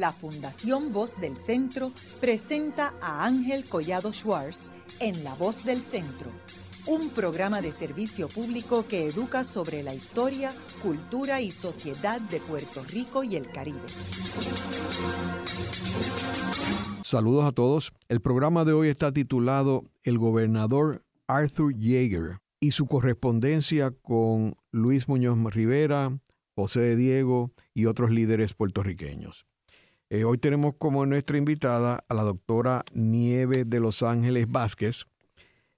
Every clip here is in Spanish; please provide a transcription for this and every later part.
la Fundación Voz del Centro presenta a Ángel Collado Schwartz en La Voz del Centro, un programa de servicio público que educa sobre la historia, cultura y sociedad de Puerto Rico y el Caribe. Saludos a todos. El programa de hoy está titulado El gobernador Arthur Yeager y su correspondencia con Luis Muñoz Rivera, José de Diego y otros líderes puertorriqueños. Eh, hoy tenemos como nuestra invitada a la doctora Nieve de Los Ángeles Vázquez,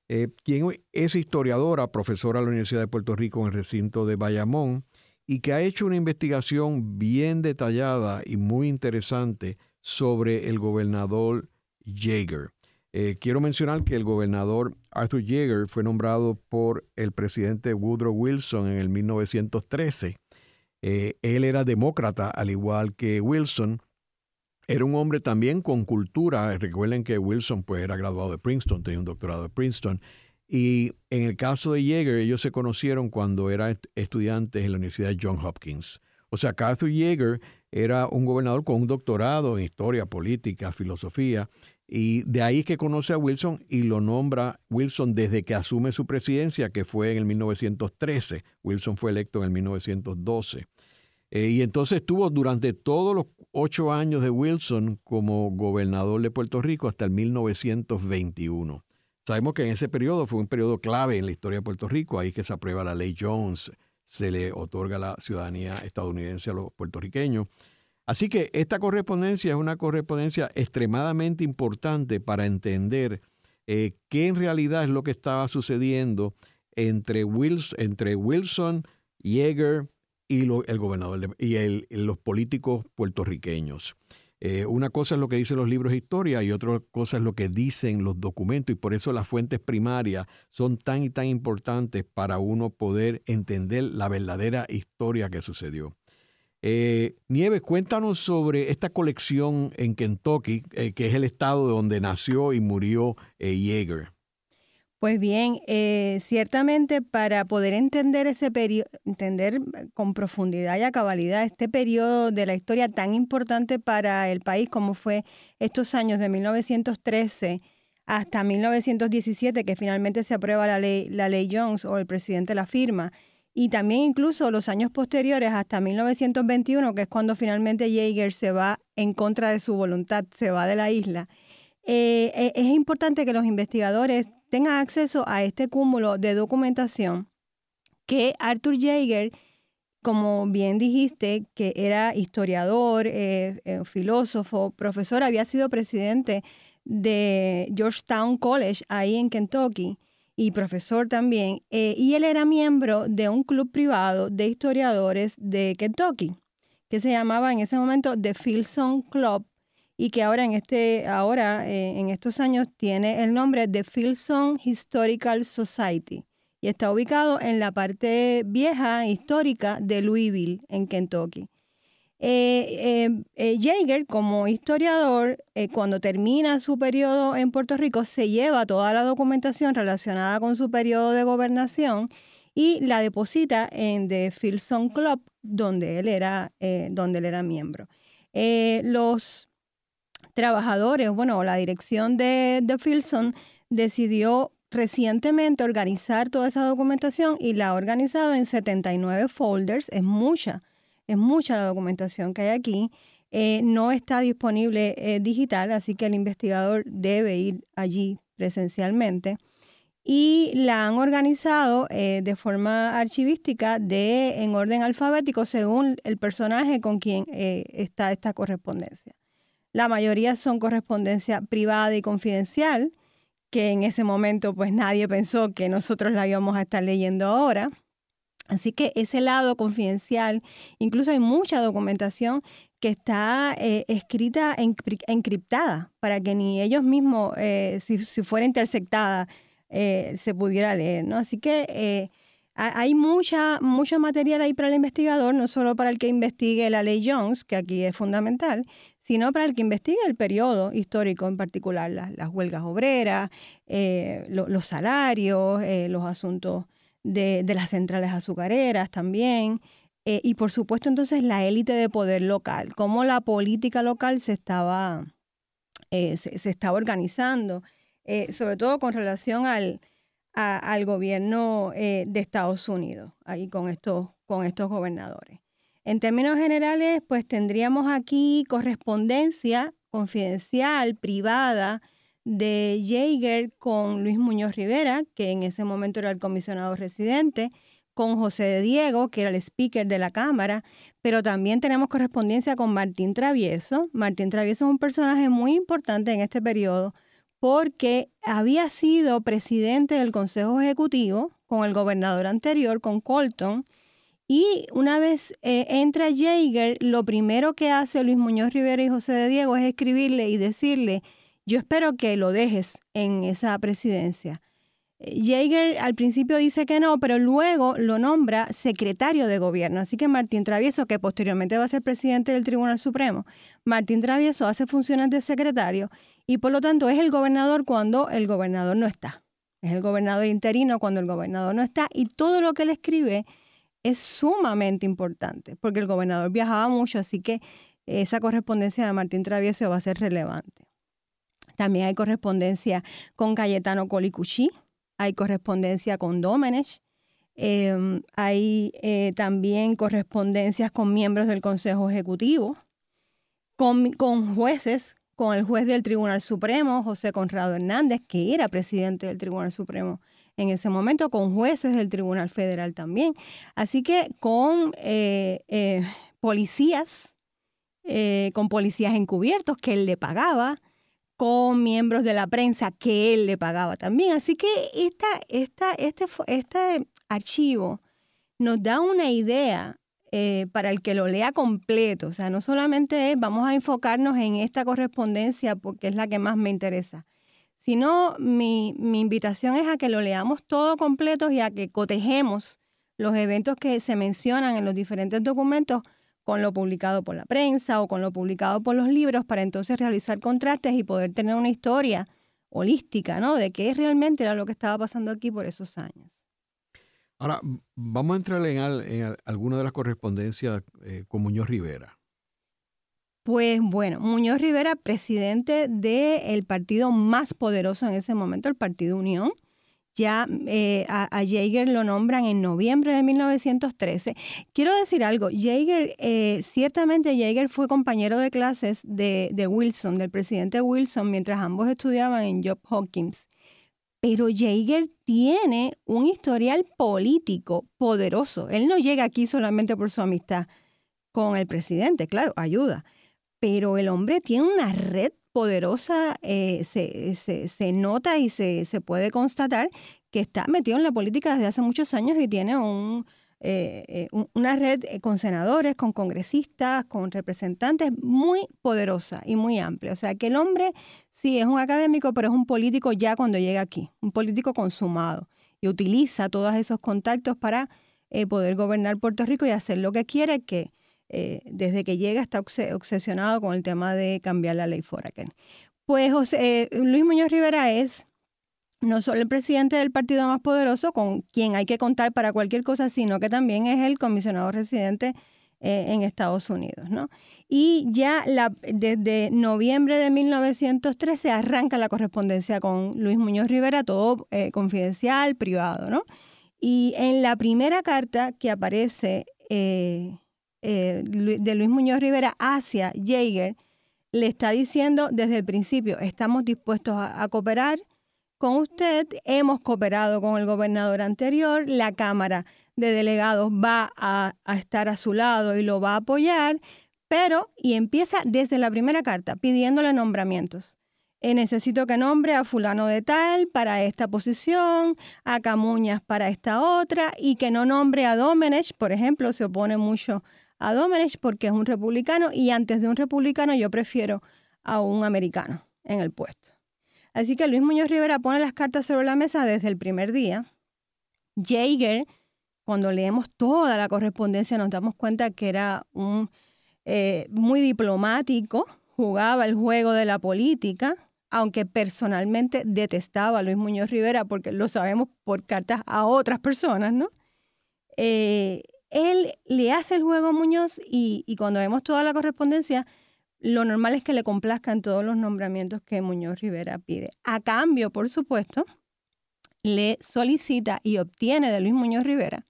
eh, quien es historiadora, profesora de la Universidad de Puerto Rico en el recinto de Bayamón y que ha hecho una investigación bien detallada y muy interesante sobre el gobernador Yeager. Eh, quiero mencionar que el gobernador Arthur Yeager fue nombrado por el presidente Woodrow Wilson en el 1913. él era demócrata, al igual que Wilson, era un hombre también con cultura. Recuerden que Wilson pues, era graduado de Princeton, tenía un doctorado de Princeton. Y en el caso de Yeager, ellos se conocieron cuando eran estudiantes en la Universidad de Johns Hopkins. O sea, Arthur Yeager era un gobernador con un doctorado en historia, política, filosofía, y de ahí que conoce a Wilson y lo nombra Wilson desde que asume su presidencia, que fue en el 1913. Wilson fue electo en el 1912. Eh, y entonces estuvo durante todos los ocho años de Wilson como gobernador de Puerto Rico hasta el 1921. Sabemos que en ese periodo fue un periodo clave en la historia de Puerto Rico, ahí que se aprueba la ley Jones, se le otorga la ciudadanía estadounidense a los puertorriqueños. Así que esta correspondencia es una correspondencia extremadamente importante para entender eh, qué en realidad es lo que estaba sucediendo entre Wilson, entre Wilson Yeager, y el gobernador y los políticos puertorriqueños. Eh, una cosa es lo que dicen los libros de historia y otra cosa es lo que dicen los documentos y por eso las fuentes primarias son tan y tan importantes para uno poder entender la verdadera historia que sucedió. Eh, Nieves, cuéntanos sobre esta colección en Kentucky, eh, que es el estado donde nació y murió Yeager. Pues bien, eh, ciertamente para poder entender ese periodo, entender con profundidad y a cabalidad este periodo de la historia tan importante para el país como fue estos años de 1913 hasta 1917, que finalmente se aprueba la ley, la ley Jones o el presidente la firma, y también incluso los años posteriores hasta 1921, que es cuando finalmente Jaeger se va en contra de su voluntad, se va de la isla. Eh, e, es importante que los investigadores tengan acceso a este cúmulo de documentación que Arthur Jaeger, como bien dijiste, que era historiador, eh, eh, filósofo, profesor, había sido presidente de Georgetown College ahí en Kentucky y profesor también, eh, y él era miembro de un club privado de historiadores de Kentucky, que se llamaba en ese momento The Filson Club, y que ahora en este ahora eh, en estos años tiene el nombre de Filson Historical Society y está ubicado en la parte vieja histórica de Louisville en Kentucky. Eh, eh, Jaeger, como historiador, cuando termina su periodo en Puerto Rico, se lleva toda la documentación relacionada con su periodo de gobernación y la deposita en The Filson Club, donde él era, donde él era miembro. los trabajadores, bueno, la dirección de, de Filson decidió recientemente organizar toda esa documentación y la ha organizado en 79 folders. Es mucha, es mucha la documentación que hay aquí. Eh, no está disponible eh, digital, así que el investigador debe ir allí presencialmente. Y la han organizado eh, de forma archivística de, en orden alfabético según el personaje con quien está esta correspondencia. La mayoría son correspondencia privada y confidencial, que en ese momento pues nadie pensó que nosotros la íbamos a estar leyendo ahora. Así que ese lado confidencial, incluso hay mucha documentación que está eh, escrita encriptada para que ni ellos mismos, eh, si, fuera interceptada, eh, se pudiera leer, ¿no? Así que hay mucha, mucho material ahí para el investigador, no solo para el que investigue la ley Jones, que aquí es fundamental, sino para el que investigue el periodo histórico en particular, las, huelgas obreras, eh, los salarios, eh, los asuntos de, las centrales azucareras también, eh, y por supuesto entonces la élite de poder local, cómo la política local se estaba, se, estaba organizando, sobre todo con relación al, al gobierno de Estados Unidos, ahí con con estos gobernadores. En términos generales, pues tendríamos aquí correspondencia confidencial, privada, de Jaeger con Luis Muñoz Rivera, que en ese momento era el comisionado residente, con José de Diego, que era el speaker de la Cámara, pero también tenemos correspondencia con Martín Travieso. Martín Travieso es un personaje muy importante en este periodo porque había sido presidente del Consejo Ejecutivo con el gobernador anterior, con Colton, y una vez eh, entra Jaeger, lo primero que hace Luis Muñoz Rivera y José de Diego es escribirle y decirle, yo espero que lo dejes en esa presidencia. Eh, Jaeger al principio dice que no, pero luego lo nombra secretario de gobierno. Así que Martín Travieso, que posteriormente va a ser presidente del Tribunal Supremo, Martín Travieso hace funciones de secretario y por lo tanto es el gobernador cuando el gobernador no está. Es el gobernador interino cuando el gobernador no está y todo lo que él escribe es sumamente importante porque el gobernador viajaba mucho, así que esa correspondencia de Martín Travieso va a ser relevante. También hay correspondencia con Cayetano Colicuchi, hay correspondencia con Domenech, em, hay eh, también correspondencias con miembros del Consejo Ejecutivo, con, con, jueces, con el juez del Tribunal Supremo, José Conrado Hernández, que era presidente del Tribunal Supremo en ese momento, con jueces del Tribunal Federal también. Así que con eh, eh, policías, con policías encubiertos que él le pagaba, con miembros de la prensa que él le pagaba también. Así que esta, esta, este, este archivo nos da una idea eh, para el que lo lea completo. O sea, no solamente es, vamos a enfocarnos en esta correspondencia porque es la que más me interesa, sino mi, mi invitación es a que lo leamos todo completo y a que cotejemos los eventos que se mencionan en los diferentes documentos con lo publicado por la prensa o con lo publicado por los libros para entonces realizar contrastes y poder tener una historia holística, ¿no? De qué realmente era lo que estaba pasando aquí por esos años. Ahora, vamos a entrar en, alguna de las correspondencias eh, con Muñoz Rivera. Pues bueno, Muñoz Rivera, presidente del partido más poderoso en ese momento, el Partido Unión, ya eh, a, Jaeger lo nombran en noviembre de 1913. Quiero decir algo, Jaeger, eh, ciertamente Jaeger fue compañero de clases de, de, Wilson, del presidente Wilson, mientras ambos estudiaban en Job Hawkins. Pero Jaeger tiene un historial político poderoso. Él no llega aquí solamente por su amistad con el presidente, claro, ayuda. Pero el hombre tiene una red poderosa eh, se, nota y se, puede constatar que está metido en la política desde hace muchos años y tiene eh, eh, un, una red con senadores, con congresistas, con representantes muy poderosa y muy amplia. O sea que el hombre sí es un académico, pero es un político ya cuando llega aquí, un político consumado y utiliza todos esos contactos para poder gobernar Puerto Rico y hacer lo que quiere, que eh, desde que llega está obsesionado con el tema de cambiar la ley Foraker. Pues José, eh, Luis Muñoz Rivera es no solo el presidente del partido más poderoso, con quien hay que contar para cualquier cosa, sino que también es el comisionado residente eh, en Estados Unidos. ¿no? Y ya la, desde noviembre de 1913 arranca la correspondencia con Luis Muñoz Rivera, todo confidencial, privado. ¿no? Y en la primera carta que aparece eh, de Luis Muñoz Rivera hacia Jaeger, le está diciendo desde el principio, estamos dispuestos a, cooperar con usted, hemos cooperado con el gobernador anterior, la Cámara de Delegados va a, estar a su lado y lo va a apoyar, pero, y empieza desde la primera carta pidiéndole nombramientos. Eh, necesito que nombre a fulano de tal para esta posición, a Camuñas para esta otra, y que no nombre a Domenech, por ejemplo, se opone mucho a Domenech porque es un republicano y antes de un republicano yo prefiero a un americano en el puesto. Así que Luis Muñoz Rivera pone las cartas sobre la mesa desde el primer día. Jaeger, cuando leemos toda la correspondencia, nos damos cuenta que era un eh, muy diplomático, jugaba el juego de la política, aunque personalmente detestaba a Luis Muñoz Rivera, porque lo sabemos por cartas a otras personas, ¿no? Eh, él le hace el juego a Muñoz y, cuando vemos toda la correspondencia, lo normal es que le complazcan todos los nombramientos que Muñoz Rivera pide. A cambio, por supuesto, le solicita y obtiene de Luis Muñoz Rivera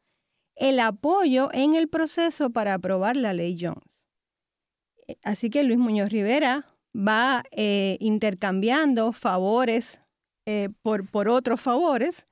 el apoyo en el proceso para aprobar la ley Jones. Eh, así que Luis Muñoz Rivera va eh, intercambiando favores eh, por otros favores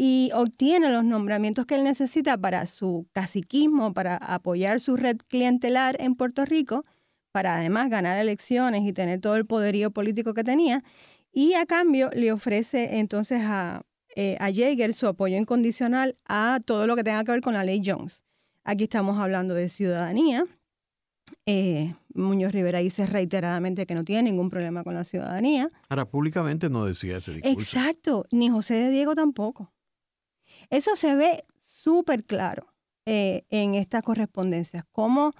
y obtiene los nombramientos que él necesita para su caciquismo, para apoyar su red clientelar en Puerto Rico, para además ganar elecciones y tener todo el poderío político que tenía. Y a cambio le ofrece entonces a, eh, a Jaeger su apoyo incondicional a todo lo que tenga que ver con la ley Jones. Aquí estamos hablando de ciudadanía. Eh, Muñoz Rivera dice reiteradamente que no tiene ningún problema con la ciudadanía. Ahora, públicamente no decía ese discurso. Exacto, ni José de Diego tampoco. Eso se ve súper claro eh, en estas correspondencias, como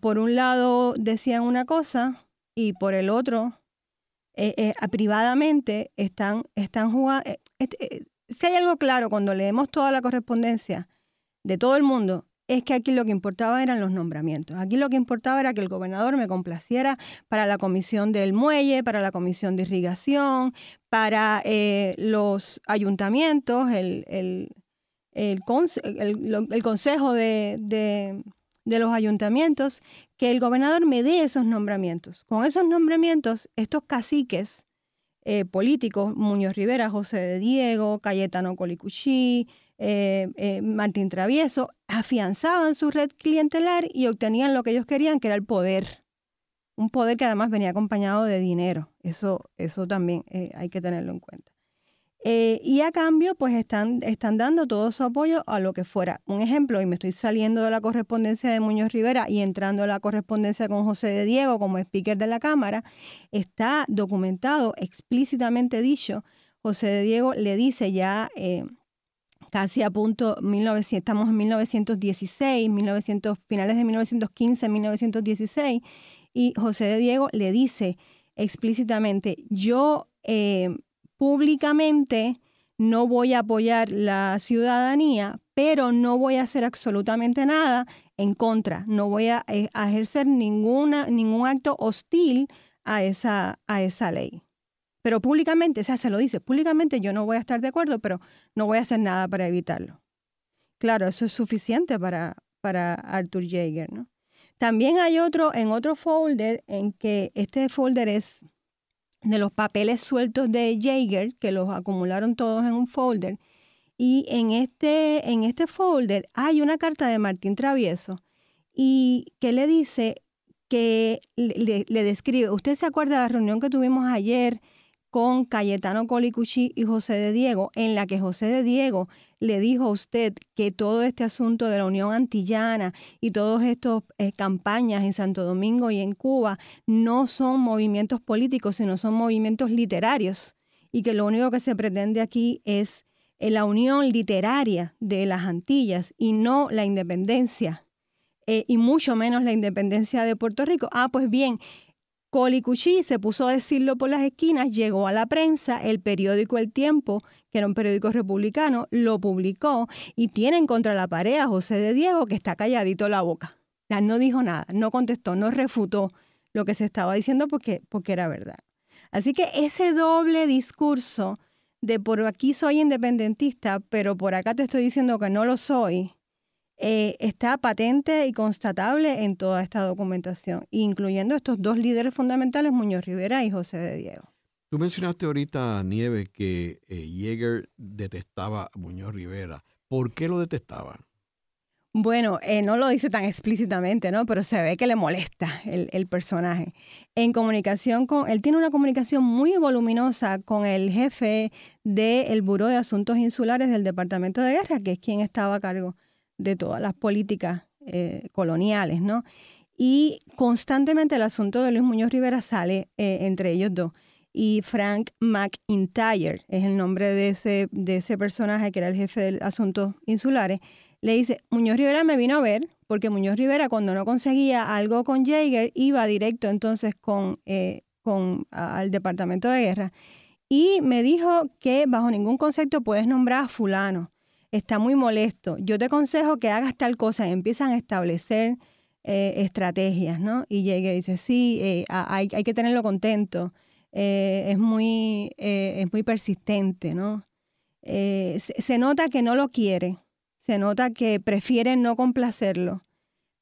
por un lado decían una cosa y por el otro eh, eh, privadamente están, están jugando. Eh, este, si hay algo claro cuando leemos toda la correspondencia de todo el mundo, es que aquí lo que importaba eran los nombramientos. Aquí lo que importaba era que el gobernador me complaciera para la comisión del muelle, para la comisión de irrigación, para los ayuntamientos, el, el, el, el consejo de, de los ayuntamientos que el gobernador me dé esos nombramientos. Con esos nombramientos, estos caciques eh, políticos, Muñoz Rivera, José de Diego, Cayetano Colicuchí, eh, eh, Martín Travieso, afianzaban su red clientelar y obtenían lo que ellos querían, que era el poder. Un poder que además venía acompañado de dinero. Eso, eso también hay que tenerlo en cuenta. Eh, y a cambio, pues están, están dando todo su apoyo a lo que fuera. Un ejemplo, y me estoy saliendo de la correspondencia de Muñoz Rivera y entrando a la correspondencia con José de Diego como speaker de la Cámara, está documentado, explícitamente dicho. José de Diego le dice ya eh, casi a punto, 1900, estamos en 1916, 1900, finales de 1915, 1916, y José de Diego le dice explícitamente, yo... Eh, públicamente no voy a apoyar la ciudadanía, pero no voy a hacer absolutamente nada en contra, no voy a, eh, ejercer ninguna, ningún acto hostil a esa ley. Pero públicamente, o sea, se lo dice, públicamente yo no voy a estar de acuerdo, pero no voy a hacer nada para evitarlo. Claro, eso es suficiente para, para Arthur Jaeger, ¿no? También hay otro, en otro folder, en que este folder es de los papeles sueltos de Jaeger, que los acumularon todos en un folder. Y en este, en este folder hay una carta de Martín Travieso y que le dice que le, le describe, usted se acuerda de la reunión que tuvimos ayer con Cayetano Colicuchi y José de Diego, en la que José de Diego le dijo a usted que todo este asunto de la Unión Antillana y todas estas eh, campañas en Santo Domingo y en Cuba no son movimientos políticos, sino son movimientos literarios y que lo único que se pretende aquí es eh, la unión literaria de las Antillas y no la independencia. Eh, y mucho menos la independencia de Puerto Rico. Ah, pues bien, Colicuchí se puso a decirlo por las esquinas, llegó a la prensa, el periódico El Tiempo, que era un periódico republicano, lo publicó y tienen contra la pared a José de Diego que está calladito la boca. O no dijo nada, no contestó, no refutó lo que se estaba diciendo porque, porque era verdad. Así que ese doble discurso de por aquí soy independentista, pero por acá te estoy diciendo que no lo soy, eh, está patente y constatable en toda esta documentación, incluyendo estos dos líderes fundamentales, Muñoz Rivera y José de Diego. Tú mencionaste ahorita, Nieve, que eh, Jäger detestaba a Muñoz Rivera. ¿Por qué lo detestaba? Bueno, eh, no lo dice tan explícitamente, ¿no? Pero se ve que le molesta el, personaje. En comunicación con, él tiene una comunicación muy voluminosa con el jefe del Buró de Asuntos Insulares del Departamento de Guerra, que es quien estaba a cargo de todas las políticas eh, coloniales, ¿no? Y constantemente el asunto de Luis Muñoz Rivera sale eh, entre ellos dos. Y Frank McIntyre es el nombre de ese, de ese personaje que era el jefe de asuntos insulares. Le dice, Muñoz Rivera me vino a ver, porque Muñoz Rivera cuando no conseguía algo con Jaeger iba directo entonces con, eh, con al Departamento de Guerra. Y me dijo que bajo ningún concepto puedes nombrar a fulano está muy molesto. Yo te aconsejo que hagas tal cosa. Empiezan a establecer eh, estrategias, ¿no? Y Jaeger dice, sí, eh, hay, hay, que tenerlo contento. Eh, es, muy, es muy persistente, ¿no? Se, se, nota que no lo quiere, se nota que prefiere no complacerlo,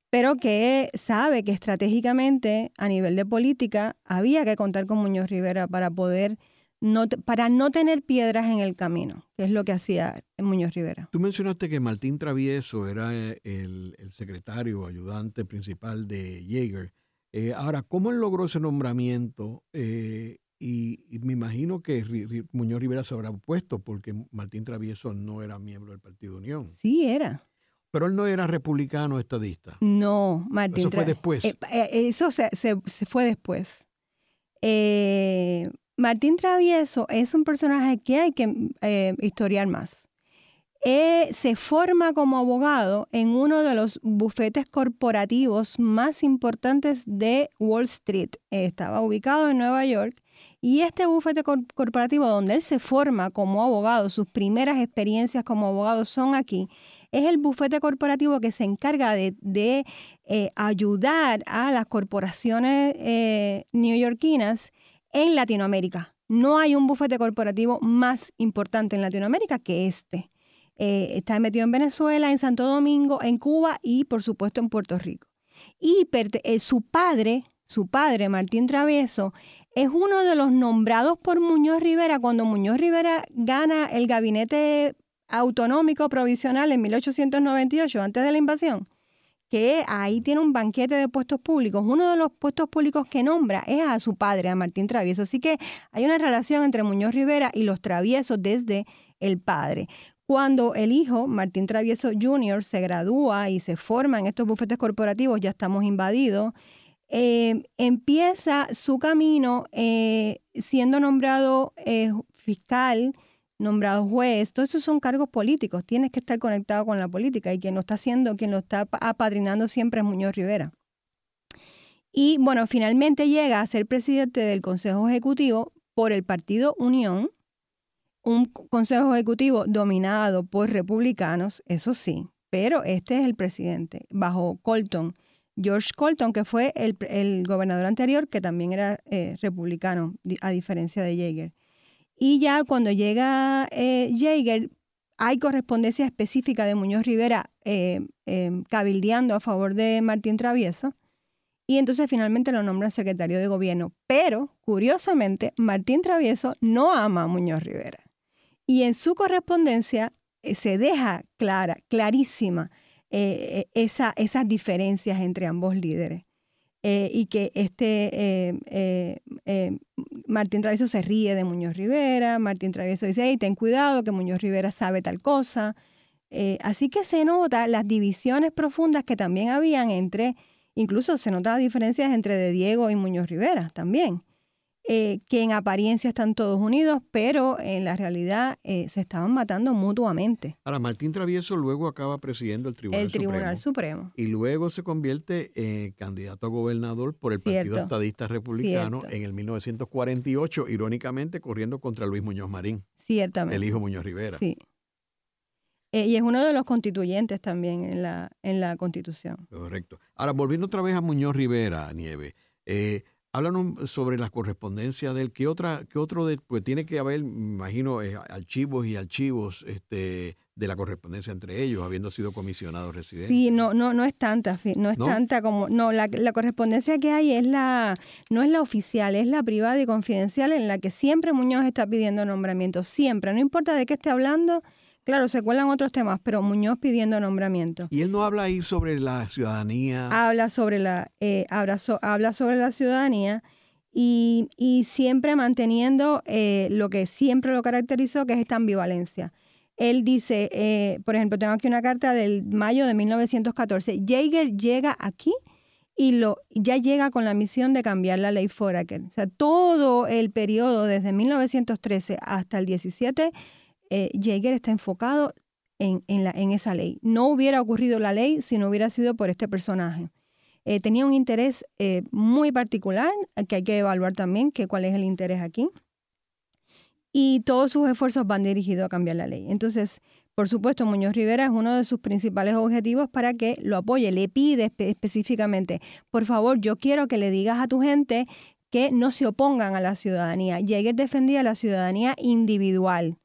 pero que sabe que estratégicamente, a nivel de política, había que contar con Muñoz Rivera para poder no, para no tener piedras en el camino, que es lo que hacía Muñoz Rivera. Tú mencionaste que Martín Travieso era eh, el, el secretario, ayudante principal de Jaeger. Eh, ahora, ¿cómo él logró ese nombramiento? Eh, y, me imagino que Muñoz Rivera se habrá opuesto porque Martín Travieso no era miembro del Partido Unión. Sí, era. Pero él no era republicano estadista. No, Martín. Eso fue después. eso se, se, se, fue después. Eh, Martín Travieso es un personaje que hay que eh, historiar más. Eh, se forma como abogado en uno de los bufetes corporativos más importantes de Wall Street. estaba ubicado en Nueva York y este bufete corporativo donde él se forma como abogado, sus primeras experiencias como abogado son aquí, es el bufete corporativo que se encarga de, eh, ayudar a las corporaciones neoyorquinas en Latinoamérica. No hay un bufete corporativo más importante en Latinoamérica que este. Eh, está metido en Venezuela, en Santo Domingo, en Cuba y por supuesto en Puerto Rico. Y eh, su padre, su padre, Martín Travieso, es uno de los nombrados por Muñoz Rivera cuando Muñoz Rivera gana el gabinete autonómico provisional en 1898, antes de la invasión que ahí tiene un banquete de puestos públicos. Uno de los puestos públicos que nombra es a su padre, a Martín Travieso. Así que hay una relación entre Muñoz Rivera y los traviesos desde el padre. Cuando el hijo, Martín Travieso Jr., se gradúa y se forma en estos bufetes corporativos, ya estamos invadidos, eh, empieza su camino eh, siendo nombrado eh, fiscal nombrado juez, todos esos son cargos políticos, tienes que estar conectado con la política y quien lo está haciendo, quien lo está apadrinando siempre es Muñoz Rivera. Y bueno, finalmente llega a ser presidente del Consejo Ejecutivo por el Partido Unión, un Consejo Ejecutivo dominado por republicanos, eso sí, pero este es el presidente, bajo Colton, George Colton, que fue el, gobernador anterior, que también era eh, republicano, a diferencia de Jaeger. Y ya cuando llega eh, Jaeger, hay correspondencia específica de Muñoz Rivera eh, em, cabildeando a favor de Martín Travieso. Y entonces finalmente lo nombra secretario de gobierno. Pero, curiosamente, Martín Travieso no ama a Muñoz Rivera. Y en su correspondencia eh, se deja clara, clarísima, esa, esas diferencias entre ambos líderes. Eh, y que este eh, eh, Martín Travieso se ríe de Muñoz Rivera, Martín Travieso dice, hey, ten cuidado que Muñoz Rivera sabe tal cosa. así que se nota las divisiones profundas que también habían entre, incluso se nota las diferencias entre de Diego y Muñoz Rivera también. Eh, que en apariencia están todos unidos, pero en la realidad eh, se estaban matando mutuamente. Ahora, Martín Travieso luego acaba presidiendo el Tribunal, el Tribunal Supremo, Y luego se convierte en candidato a gobernador por el Partido Estadista Republicano en el 1948, irónicamente corriendo contra Luis Muñoz Marín. Ciertamente. El hijo Muñoz Rivera. Sí. Eh, y es uno de los constituyentes también en la, en la Constitución. Correcto. Ahora, volviendo otra vez a Muñoz Rivera, Nieve. Eh, Háblanos sobre la correspondencia de él. ¿Qué, otra, qué otro de, pues tiene que haber, me imagino, eh, archivos y archivos este, de la correspondencia entre ellos, habiendo sido comisionado residente? Sí, no, no, no es tanta, no es tanta como, no, la, la, correspondencia que hay es la, no es la oficial, es la privada y confidencial en la que siempre Muñoz está pidiendo nombramiento, siempre, no importa de qué esté hablando, Claro, se cuelan otros temas, pero Muñoz pidiendo nombramiento. ¿Y él no habla ahí sobre la ciudadanía? Habla sobre la, eh, habla, sobre la ciudadanía y, siempre manteniendo eh, lo que siempre lo caracterizó, que es esta ambivalencia. Él dice, eh, por ejemplo, tengo aquí una carta del mayo de 1914. Jaeger llega aquí y lo, ya llega con la misión de cambiar la ley Foraker. O sea, todo el periodo desde 1913 hasta el 17 eh, Jaeger está enfocado en, la, en, esa ley. No hubiera ocurrido la ley si no hubiera sido por este personaje. Eh, tenía un interés eh, muy particular que hay que evaluar también que cuál es el interés aquí. y todos sus esfuerzos van dirigidos a cambiar la ley. Entonces, por supuesto, Muñoz Rivera es uno de sus principales objetivos para que lo apoye. Le pide específicamente, por favor, yo quiero que le digas a tu gente que no se opongan a la ciudadanía. Jaeger defendía la ciudadanía individual,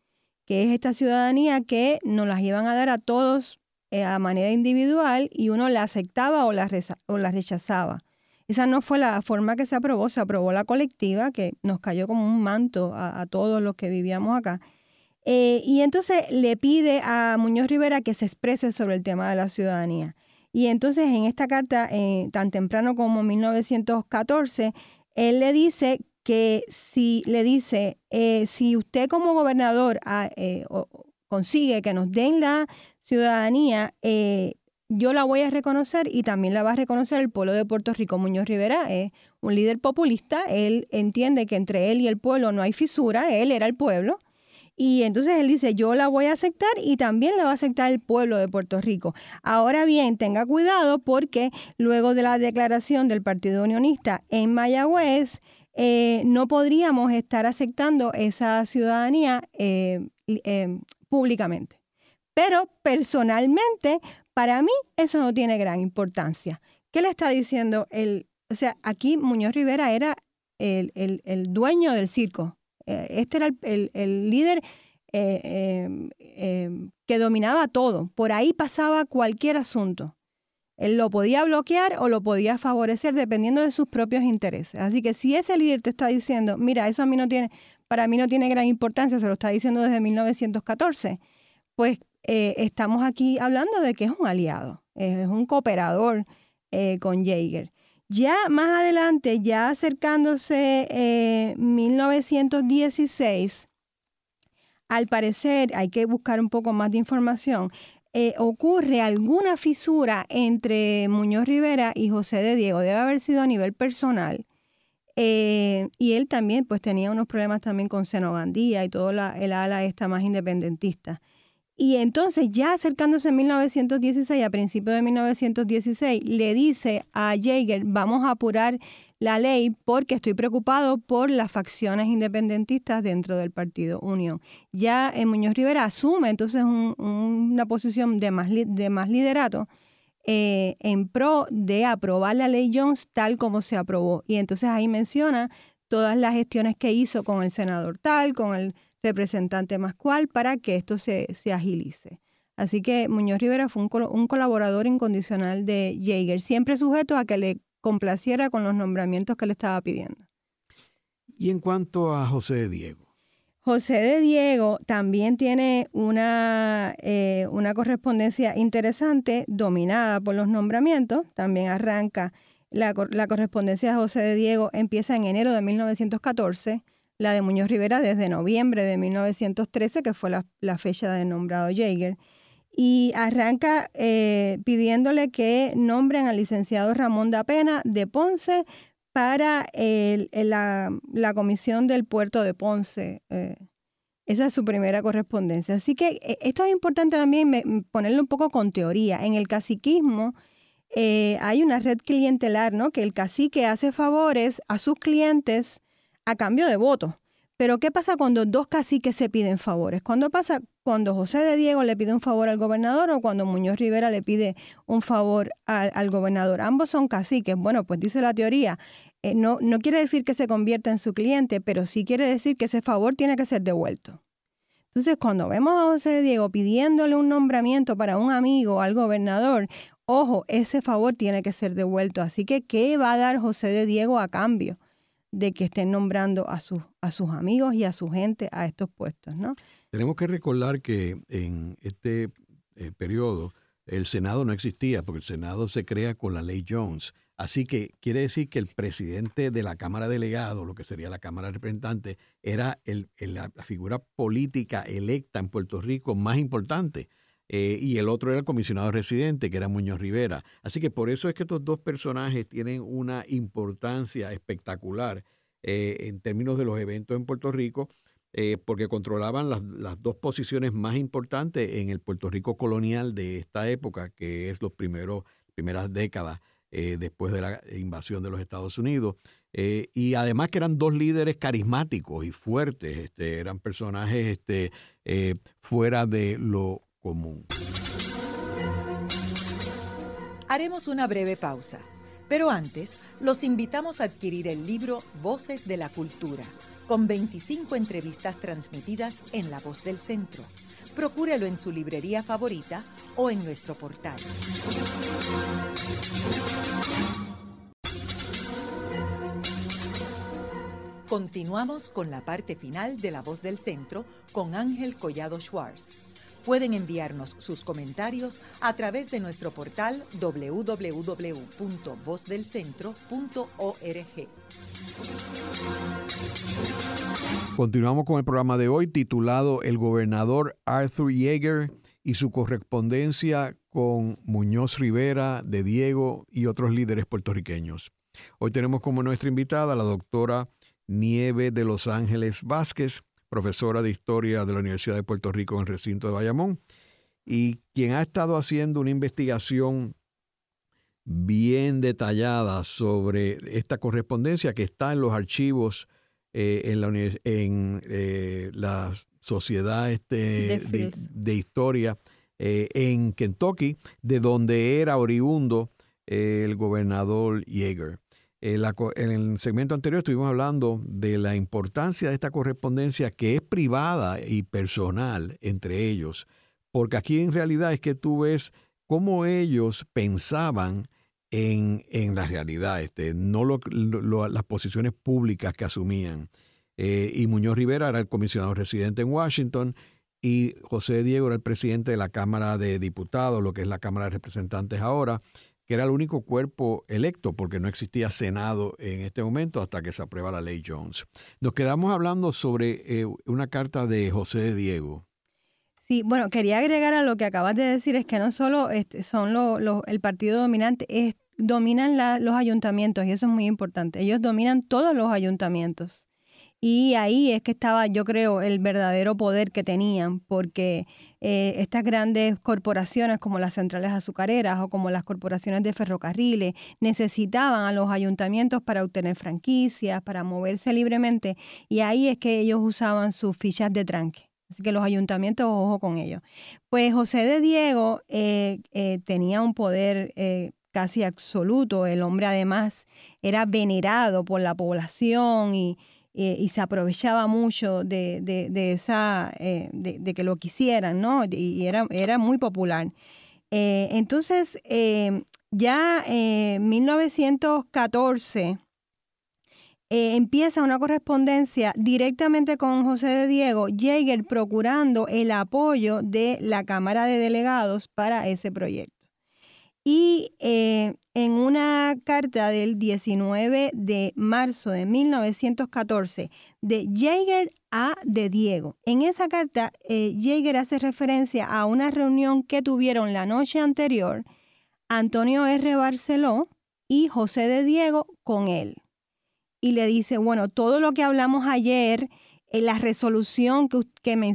que es esta ciudadanía que nos las iban a dar a todos eh, a manera individual y uno la aceptaba o la, o rechazaba. Esa no fue la forma que se aprobó, se aprobó la colectiva, que nos cayó como un manto a, todos los que vivíamos acá. Eh, y entonces le pide a Muñoz Rivera que se exprese sobre el tema de la ciudadanía. Y entonces en esta carta, eh, tan temprano como 1914, él le dice que si le dice, eh, si usted como gobernador ah, consigue que nos den la ciudadanía, yo la voy a reconocer y también la va a reconocer el pueblo de Puerto Rico. Muñoz Rivera es un líder populista, él entiende que entre él y el pueblo no hay fisura, él era el pueblo. Y entonces él dice, yo la voy a aceptar y también la va a aceptar el pueblo de Puerto Rico. Ahora bien, tenga cuidado porque luego de la declaración del Partido Unionista en Mayagüez, eh, no podríamos estar aceptando esa ciudadanía eh, eh, públicamente. Pero personalmente para mí eso no tiene gran importancia. ¿Qué le está diciendo el, o sea, aquí Muñoz Rivera era el, dueño del circo. Eh, este era el, líder em, em, que dominaba todo. Por ahí pasaba cualquier asunto. Él lo podía bloquear o lo podía favorecer dependiendo de sus propios intereses. Así que si ese líder te está diciendo, mira, eso a mí no tiene, para mí no tiene gran importancia, se lo está diciendo desde 1914, pues eh, estamos aquí hablando de que es un aliado, es un cooperador eh, con Jaeger. Ya más adelante, ya acercándose eh, 1916, al parecer, hay que buscar un poco más de información, eh, ocurre alguna fisura entre Muñoz Rivera y José de Diego. Debe haber sido a nivel personal. y él también pues tenía unos problemas también con Senogandía y todo la, el ala esta más independentista. Y entonces, ya acercándose en 1916, a principios de 1916, le dice a Jaeger, vamos a apurar la ley porque estoy preocupado por las facciones independentistas dentro del Partido Unión. Ya en Muñoz Rivera asume entonces una posición de más, más liderato eh, en pro de aprobar la ley Jones tal como se aprobó. Y entonces ahí menciona todas las gestiones que hizo con el senador tal, con el representante más cual para que esto se, agilice. Así que Muñoz Rivera fue un, colaborador incondicional de Jaeger, siempre sujeto a que le complaciera con los nombramientos que le estaba pidiendo. Y en cuanto a José de Diego. José de Diego también tiene una, eh, una correspondencia interesante dominada por los nombramientos. También arranca la, la correspondencia de José de Diego, empieza en enero de 1914 la de Muñoz Rivera desde noviembre de 1913, que fue la, fecha de nombrado Jaeger, y arranca eh, pidiéndole que nombren al licenciado Ramón da Pena de Ponce para la, comisión del puerto de Ponce. Eh, esa es su primera correspondencia. Así que eh, esto es importante también ponerlo un poco con teoría. En el caciquismo hay una red clientelar, ¿no? Que el cacique hace favores a sus clientes a cambio de votos. Pero ¿qué pasa cuando dos caciques se piden favores? ¿Cuándo pasa cuando José de Diego le pide un favor al gobernador o cuando Muñoz Rivera le pide un favor al, gobernador? Ambos son caciques. Bueno, pues dice la teoría, eh, no, no quiere decir que se convierta en su cliente, pero sí quiere decir que ese favor tiene que ser devuelto. Entonces, cuando vemos a José de Diego pidiéndole un nombramiento para un amigo al gobernador, ojo, ese favor tiene que ser devuelto. Así que, ¿qué va a dar José de Diego a cambio? De que estén nombrando a sus, a sus amigos y a su gente a estos puestos, ¿no? Tenemos que recordar que en este eh, periodo el Senado no existía, porque el Senado se crea con la ley Jones. Así que quiere decir que el presidente de la Cámara Delegado, lo que sería la Cámara Representante, era el, la figura política electa en Puerto Rico más importante. Eh, y el otro era el comisionado residente, que era Muñoz Rivera. Así que por eso es que estos dos personajes tienen una importancia espectacular eh, en términos de los eventos en Puerto Rico, eh, porque controlaban las, las, dos posiciones más importantes en el Puerto Rico colonial de esta época, que es los primeros primeras décadas después de la invasión de los Estados Unidos. y además que eran dos líderes carismáticos y fuertes, este, eran personajes este, fuera de lo común. Haremos una breve pausa, pero antes los invitamos a adquirir el libro Voces de la Cultura, con 25 entrevistas transmitidas en La Voz del Centro. Procúrelo en su librería favorita o en nuestro portal. Continuamos con la parte final de La Voz del Centro con Ángel Collado Schwartz. Pueden enviarnos sus comentarios a través de nuestro portal www.vozdelcentro.org. Continuamos con el programa de hoy titulado El gobernador Arthur Yeager y su correspondencia con Muñoz Rivera, de Diego y otros líderes puertorriqueños. Hoy tenemos como nuestra invitada la doctora Nieve de Los Ángeles Vázquez, profesora de Historia de la Universidad de Puerto Rico en el recinto de Bayamón, y quien ha estado haciendo una investigación bien detallada sobre esta correspondencia que está en los archivos eh, en, la, en eh, la Sociedad este, de, Historia eh, en Kentucky, de donde era oriundo el gobernador Yeager. En, el segmento anterior estuvimos hablando de la importancia de esta correspondencia que es privada y personal entre ellos, porque aquí en realidad es que tú ves cómo ellos pensaban en, la realidad, este, no las posiciones públicas que asumían. Eh, y Muñoz Rivera era el comisionado residente en Washington y José Diego era el presidente de la Cámara de Diputados, lo que es la Cámara de Representantes ahora que era el único cuerpo electo porque no existía Senado en este momento hasta que se aprueba la ley Jones. Nos quedamos hablando sobre eh, una carta de José Diego. Sí, bueno, quería agregar a lo que acabas de decir, es que no solo este, son el partido dominante, es, dominan los ayuntamientos y eso es muy importante. Ellos dominan todos los ayuntamientos. Y ahí es que estaba, yo creo, el verdadero poder que tenían, porque eh, estas grandes corporaciones como las centrales azucareras o como las corporaciones de ferrocarriles necesitaban a los ayuntamientos para obtener franquicias, para moverse libremente, y ahí es que ellos usaban sus fichas de tranque. Así que los ayuntamientos, ojo con ellos. Pues José de Diego eh, eh, tenía un poder casi absoluto. El hombre además era venerado por la población y, eh, y se aprovechaba mucho de, de, esa, eh, de, que lo quisieran, ¿no? Y era, era muy popular. Eh, entonces, ya en 1914 empieza una correspondencia directamente con José de Diego Jaeger procurando el apoyo de la Cámara de Delegados para ese proyecto. Y eh, en una carta del 19 de marzo de 1914 de Jaeger a de Diego. En esa carta, eh, Jaeger hace referencia a una reunión que tuvieron la noche anterior Antonio R. Barceló y José de Diego con él. Y le dice, bueno, todo lo que hablamos ayer, en la resolución que, que, me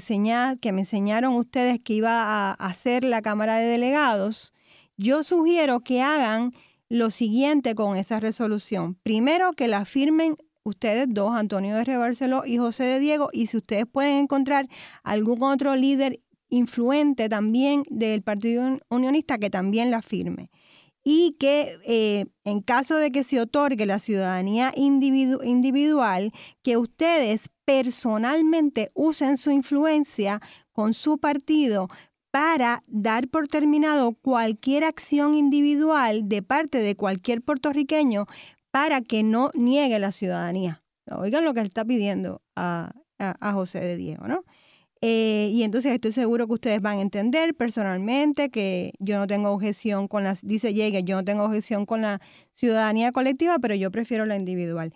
que me enseñaron ustedes que iba a hacer la Cámara de Delegados, yo sugiero que hagan lo siguiente con esa resolución. Primero, que la firmen ustedes dos, Antonio R. Barceló y José de Diego, y si ustedes pueden encontrar algún otro líder influente también del Partido Unionista que también la firme. Y que eh, en caso de que se otorgue la ciudadanía individual, que ustedes personalmente usen su influencia con su partido para dar por terminado cualquier acción individual de parte de cualquier puertorriqueño para que no niegue la ciudadanía. Oigan lo que él está pidiendo a, José de Diego, ¿no? Eh, y entonces estoy seguro que ustedes van a entender personalmente que yo no tengo objeción con la, dice Jäger, yo no tengo objeción con la ciudadanía colectiva, pero yo prefiero la individual.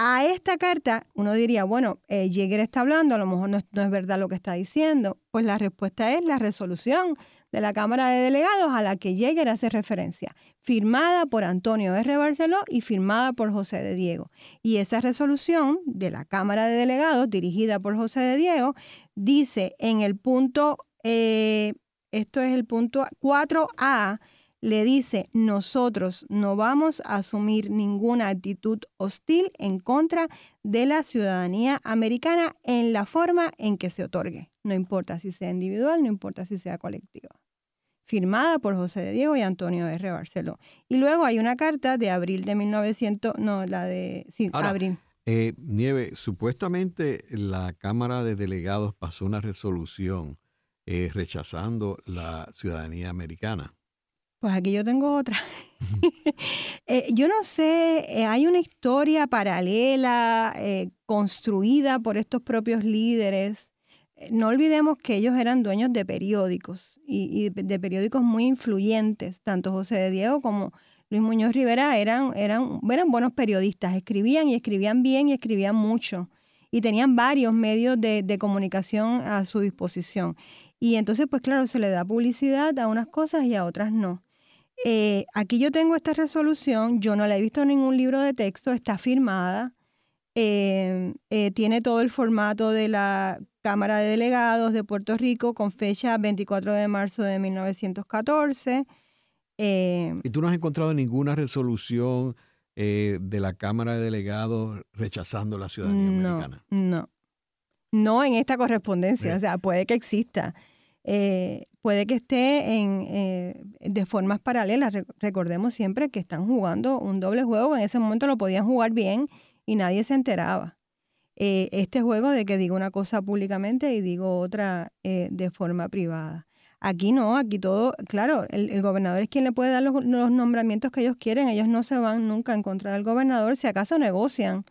A esta carta uno diría, bueno, eh, está hablando, a lo mejor no es, verdad lo que está diciendo. Pues la respuesta es la resolución de la Cámara de Delegados a la que Jäger hace referencia, firmada por Antonio R. Barceló y firmada por José de Diego. Y esa resolución de la Cámara de Delegados, dirigida por José de Diego, dice en el punto, eh, esto es el punto 4A, le dice, nosotros no vamos a asumir ninguna actitud hostil en contra de la ciudadanía americana en la forma en que se otorgue. No importa si sea individual, no importa si sea colectiva. Firmada por José de Diego y Antonio R. Barceló. Y luego hay una carta de abril de 1900, no, la de, sí, abril. Eh, Nieve, supuestamente la Cámara de Delegados pasó una resolución eh, rechazando la ciudadanía americana. Pues aquí yo tengo otra. Eh, yo no sé, eh, hay una historia paralela eh, construida por estos propios líderes. No olvidemos que ellos eran dueños de periódicos y, de periódicos muy influyentes. Tanto José de Diego como Luis Muñoz Rivera eran, eran, eran buenos periodistas. Escribían y escribían bien y escribían mucho. Y tenían varios medios de, de comunicación a su disposición. Y entonces, pues claro, se le da publicidad a unas cosas y a otras no. Eh, aquí yo tengo esta resolución, yo no la he visto en ningún libro de texto, está firmada, eh, eh, tiene todo el formato de la Cámara de Delegados de Puerto Rico con fecha 24 de marzo de 1914. ¿Y tú no has encontrado ninguna resolución de la Cámara de Delegados rechazando la ciudadanía americana? No, no en esta correspondencia, o sea, puede que exista puede que esté en, eh, de formas paralelas. recordemos siempre que están jugando un doble juego. En ese momento lo podían jugar bien y nadie se enteraba. Eh, este juego de que digo una cosa públicamente y digo otra eh, de forma privada. Aquí no, aquí todo, claro, el, gobernador es quien le puede dar los, los, nombramientos que ellos quieren. Ellos no se van nunca en contra del gobernador, si acaso negocian.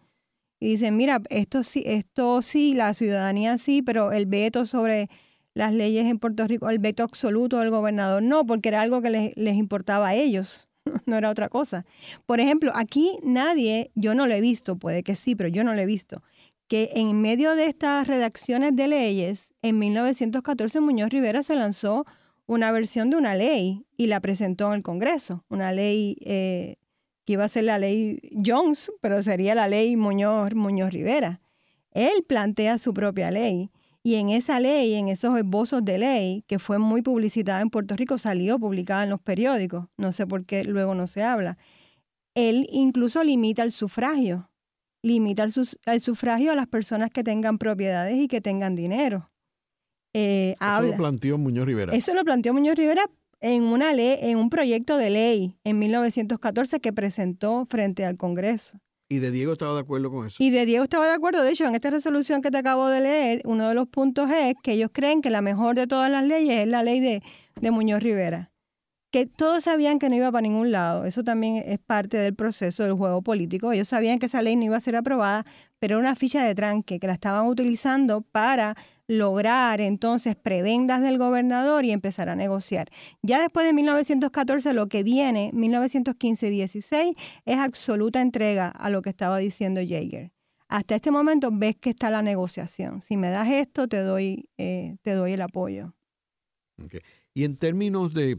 Y dicen, mira, esto sí, esto sí, la ciudadanía sí, pero el veto sobre las leyes en Puerto Rico, el veto absoluto del gobernador, no, porque era algo que les, importaba a ellos, no era otra cosa. Por ejemplo, aquí nadie, yo no lo he visto, puede que sí, pero yo no lo he visto, que en medio de estas redacciones de leyes, en 1914 Muñoz Rivera se lanzó una versión de una ley y la presentó en el Congreso, una ley eh, que iba a ser la ley Jones, pero sería la ley Muñoz, Muñoz Rivera. Él plantea su propia ley y en esa ley, en esos esbozos de ley, que fue muy publicitada en Puerto Rico, salió publicada en los periódicos, no sé por qué luego no se habla. Él incluso limita el sufragio, limita el, sufragio a las personas que tengan propiedades y que tengan dinero. Eh, eso lo planteó Muñoz Rivera. Eso lo planteó Muñoz Rivera en una ley, en un proyecto de ley en 1914 que presentó frente al Congreso. Y de Diego estaba de acuerdo con eso. Y de Diego estaba de acuerdo. De hecho, en esta resolución que te acabo de leer, uno de los puntos es que ellos creen que la mejor de todas las leyes es la ley de, Muñoz Rivera. Que todos sabían que no iba para ningún lado. Eso también es parte del proceso del juego político. Ellos sabían que esa ley no iba a ser aprobada, pero era una ficha de tranque que la estaban utilizando para lograr entonces prebendas del gobernador y empezar a negociar. Ya después de 1914, lo que viene, 1915-16, es absoluta entrega a lo que estaba diciendo Jaeger. Hasta este momento ves que está la negociación. Si me das esto, te doy, eh, te doy el apoyo. Y en términos de,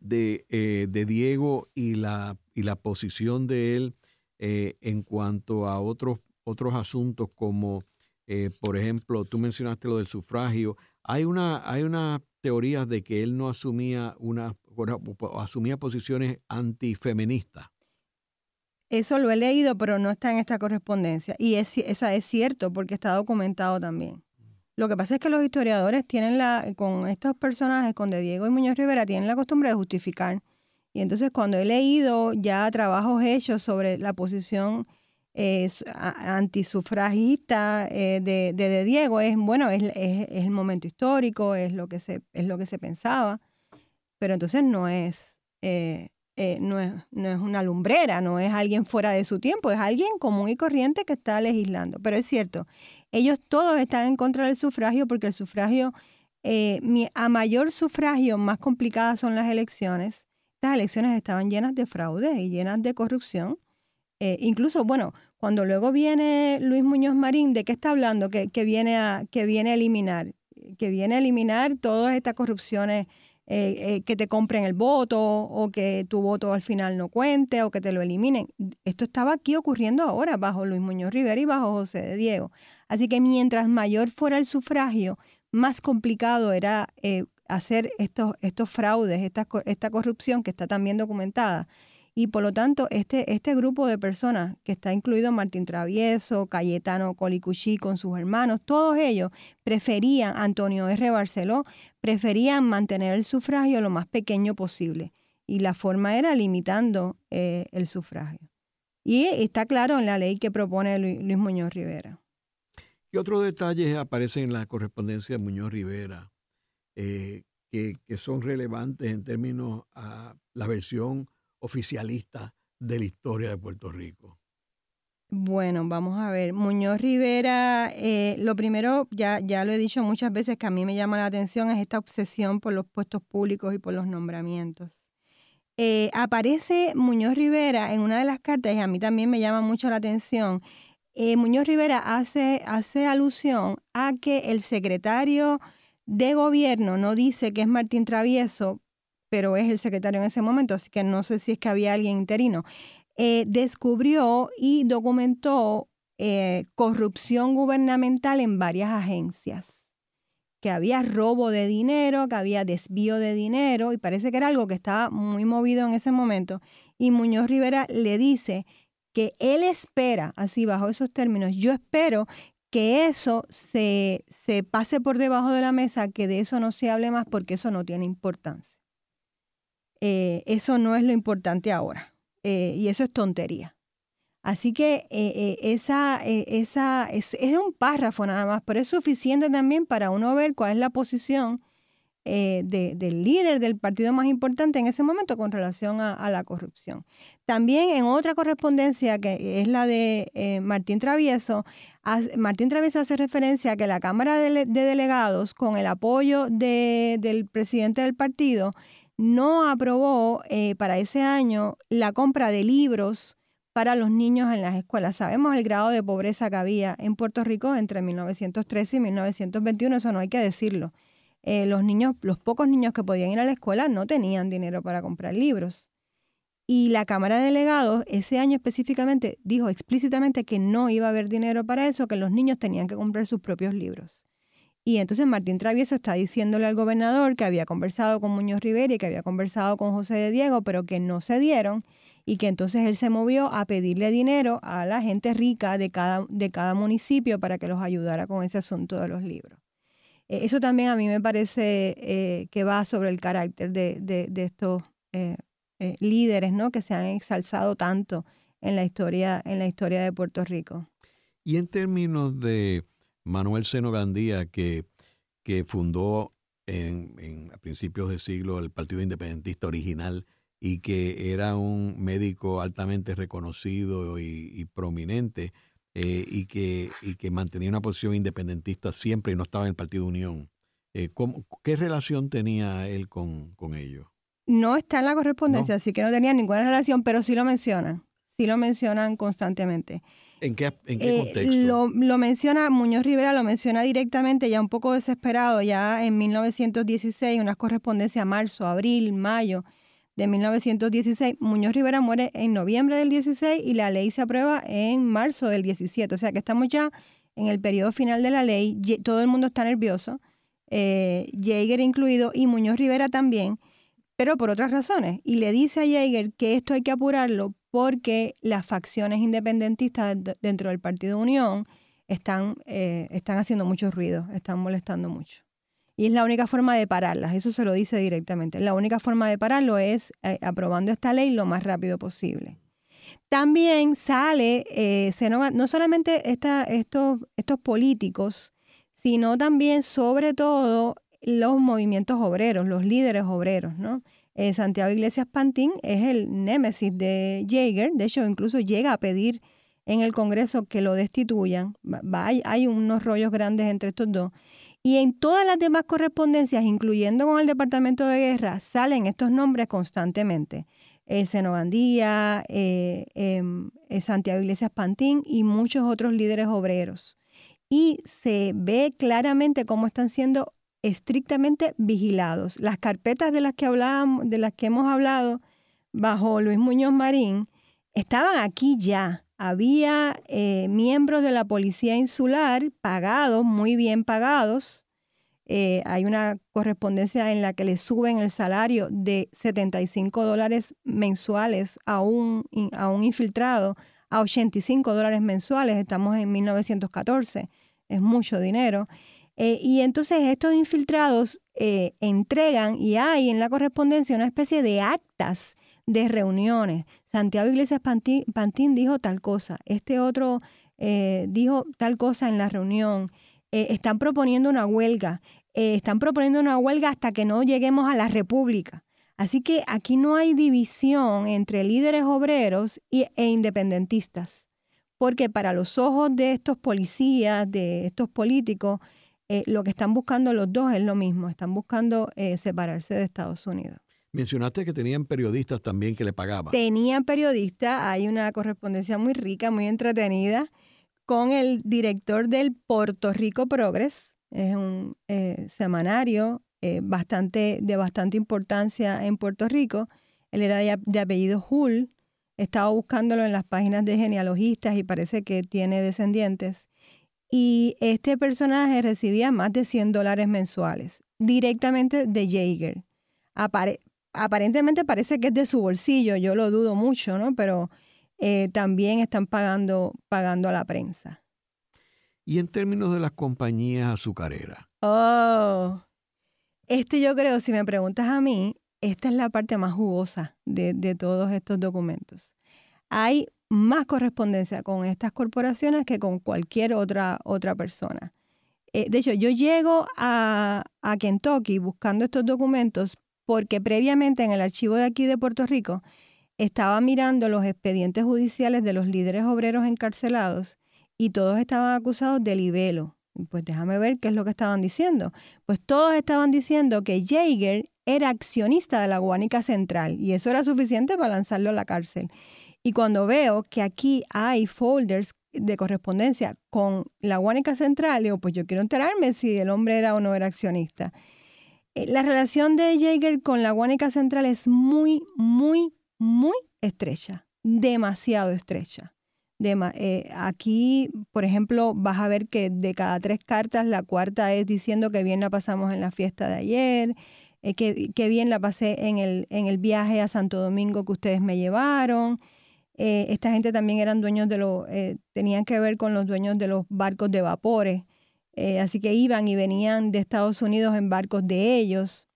de, eh, Diego y la, y la posición de él eh, en cuanto a otros, otros asuntos como eh, por ejemplo, tú mencionaste lo del sufragio. Hay una, hay teoría de que él no asumía una asumía posiciones antifeministas. Eso lo he leído, pero no está en esta correspondencia. Y es, esa es cierto, porque está documentado también. Lo que pasa es que los historiadores tienen la, con estos personajes, con De Diego y Muñoz Rivera, tienen la costumbre de justificar. Y entonces cuando he leído ya trabajos hechos sobre la posición es antisufragista eh, de, de, Diego. Es bueno es, es, el momento histórico es lo que se es lo que se pensaba pero entonces no es, eh, eh, no es no es una lumbrera no es alguien fuera de su tiempo es alguien común y corriente que está legislando. Pero es cierto ellos todos están en contra del sufragio porque el sufragio a mayor sufragio más complicadas son las elecciones. Estas elecciones estaban llenas de fraude y llenas de corrupción eh, incluso, bueno, cuando luego viene Luis Muñoz Marín, ¿de qué está hablando? Que, viene, a, que viene a eliminar, que viene a eliminar todas estas corrupciones, eh, eh, que te compren el voto o que tu voto al final no cuente o que te lo eliminen. Esto estaba aquí ocurriendo ahora bajo Luis Muñoz Rivera y bajo José de Diego. Así que mientras mayor fuera el sufragio, más complicado era hacer estos, estos fraudes, esta, esta corrupción que está también documentada. Y por lo tanto, este, este grupo de personas, que está incluido Martín Travieso, Cayetano Colicuchí con sus hermanos, todos ellos preferían, Antonio R. Barceló, preferían mantener el sufragio lo más pequeño posible. Y la forma era limitando eh, el sufragio. Y está claro en la ley que propone Luis, Muñoz Rivera. ¿Qué otros detalles aparecen en la correspondencia de Muñoz Rivera eh, que, que, son relevantes en términos a la versión oficialista de la historia de Puerto Rico? Bueno, vamos a ver. Muñoz Rivera, eh, lo primero, ya, ya lo he dicho muchas veces que a mí me llama la atención, es esta obsesión por los puestos públicos y por los nombramientos. Eh, aparece Muñoz Rivera en una de las cartas y a mí también me llama mucho la atención. Eh, Muñoz Rivera hace, hace alusión a que el secretario de gobierno no dice que es Martín Travieso, pero es el secretario en ese momento, así que no sé si es que había alguien interino, eh, descubrió y documentó eh, corrupción gubernamental en varias agencias, que había robo de dinero, que había desvío de dinero, y parece que era algo que estaba muy movido en ese momento. Y Muñoz Rivera le dice que él espera, así bajo esos términos, yo espero que eso se, se pase por debajo de la mesa, que de eso no se hable más porque eso no tiene importancia. Eh, eso no es lo importante ahora. Eh, y eso es tontería. Así que eh, esa, esa es, un párrafo nada más, pero es suficiente también para uno ver cuál es la posición del líder del partido más importante en ese momento con relación a, la corrupción. También en otra correspondencia, que es la de Martín Travieso, Martín Travieso hace referencia a que la Cámara de, Delegados, con el apoyo del presidente del partido, no aprobó eh, para ese año la compra de libros para los niños en las escuelas. Sabemos el grado de pobreza que había en Puerto Rico entre 1913 y 1921, eso no hay que decirlo. Eh, los niños, los pocos niños que podían ir a la escuela no tenían dinero para comprar libros. Y la Cámara de Delegados ese año específicamente dijo explícitamente que no iba a haber dinero para eso, que los niños tenían que comprar sus propios libros. Y entonces Martín Travieso está diciéndole al gobernador que había conversado con Muñoz Rivera y que había conversado con José de Diego, pero que no se dieron y que entonces él se movió a pedirle dinero a la gente rica de cada, de cada municipio para que los ayudara con ese asunto de los libros. Eh, eso también a mí me parece eh, que va sobre el carácter de, de, estos eh, líderes ¿no? que se han exalzado tanto en la historia, en la historia de Puerto Rico. Y en términos de Manuel Seno Gandía, que, que fundó en, a principios de siglo el Partido Independentista original y que era un médico altamente reconocido y, prominente eh, y, que, y que mantenía una posición independentista siempre y no estaba en el Partido Unión. Eh, ¿Qué relación tenía él con, con ellos? No está en la correspondencia, así que no tenía ninguna relación, pero sí lo mencionan, sí lo mencionan constantemente. ¿En qué, eh, contexto? Lo, menciona, Muñoz Rivera lo menciona directamente, ya un poco desesperado, ya en 1916, unas correspondencias marzo, abril, mayo de 1916. Muñoz Rivera muere en noviembre del 16 y la ley se aprueba en marzo del 17. O sea que estamos ya en el periodo final de la ley, todo el mundo está nervioso, eh, Jaeger incluido y Muñoz Rivera también, pero por otras razones. Y le dice a Jaeger que esto hay que apurarlo porque las facciones independentistas dentro del Partido Unión están, eh, están haciendo mucho ruido, están molestando mucho. Y es la única forma de pararlas, eso se lo dice directamente. La única forma de pararlo es eh, aprobando esta ley lo más rápido posible. También sale, eh, no solamente estos, estos políticos, sino también, sobre todo, los movimientos obreros, los líderes obreros, ¿no? Eh, Santiago Iglesias Pantín es el némesis de Jaeger, de hecho incluso llega a pedir en el Congreso que lo destituyan. hay, unos rollos grandes entre estos dos. Y en todas las demás correspondencias, incluyendo con el Departamento de Guerra, salen estos nombres constantemente. Eh, eh, em, eh, Santiago Iglesias Pantín y muchos otros líderes obreros. Y se ve claramente cómo están siendo estrictamente vigilados. Las carpetas de las que hablábamos, de las que hemos hablado bajo Luis Muñoz Marín, estaban aquí ya. Había eh, miembros de la policía insular pagados, muy bien pagados, Eh, hay una correspondencia en la que le suben el salario de 75 dólares mensuales a un, a un infiltrado a 85 dólares mensuales. Estamos en 1914, es mucho dinero. Eh, y entonces estos infiltrados eh, entregan y hay en la correspondencia una especie de actas de reuniones. Santiago Iglesias Pantín, dijo tal cosa, este otro dijo tal cosa en la reunión. Eh, están proponiendo una huelga, eh, están proponiendo una huelga hasta que no lleguemos a la república. Así que aquí no hay división entre líderes obreros e independentistas, porque para los ojos de estos policías, de estos políticos, eh, lo que están buscando los dos es lo mismo, están buscando separarse de Estados Unidos. Mencionaste que tenían periodistas también que le pagaban. Tenían periodistas, hay una correspondencia muy rica, muy entretenida con el director del Puerto Rico Progress, es un eh, semanario eh, bastante, de bastante importancia en Puerto Rico. Él era de, apellido Hull, estaba buscándolo en las páginas de genealogistas y parece que tiene descendientes. Y este personaje recibía más de 100 dólares mensuales directamente de Jaeger. aparentemente parece que es de su bolsillo, yo lo dudo mucho, ¿no? Pero eh, también están pagando, pagando a la prensa. Y en términos de las compañías azucareras. Oh, este yo creo, si me preguntas a mí, esta es la parte más jugosa de, todos estos documentos. Hay más correspondencia con estas corporaciones que con cualquier otra, otra persona. Eh, de hecho, yo llego a, a Kentucky buscando estos documentos porque previamente en el archivo de aquí de Puerto Rico estaba mirando los expedientes judiciales de los líderes obreros encarcelados y todos estaban acusados de libelo. Pues déjame ver qué es lo que estaban diciendo. Pues todos estaban diciendo que Jaeger era accionista de la Guánica Central y eso era suficiente para lanzarlo a la cárcel. Y cuando veo que aquí hay folders de correspondencia con la Guánica Central, digo, pues yo quiero enterarme si el hombre era o no era accionista. Eh, la relación de Jaeger con la Guánica Central es muy, muy, muy estrecha, demasiado estrecha. Eh, aquí, por ejemplo, vas a ver que de cada tres cartas, la cuarta es diciendo que bien la pasamos en la fiesta de ayer, eh, que, bien la pasé en el viaje a Santo Domingo que ustedes me llevaron. Eh, esta gente también eran dueños de los, tenían que ver con los dueños de los barcos de vapores, así que iban y venían de Estados Unidos en barcos de ellos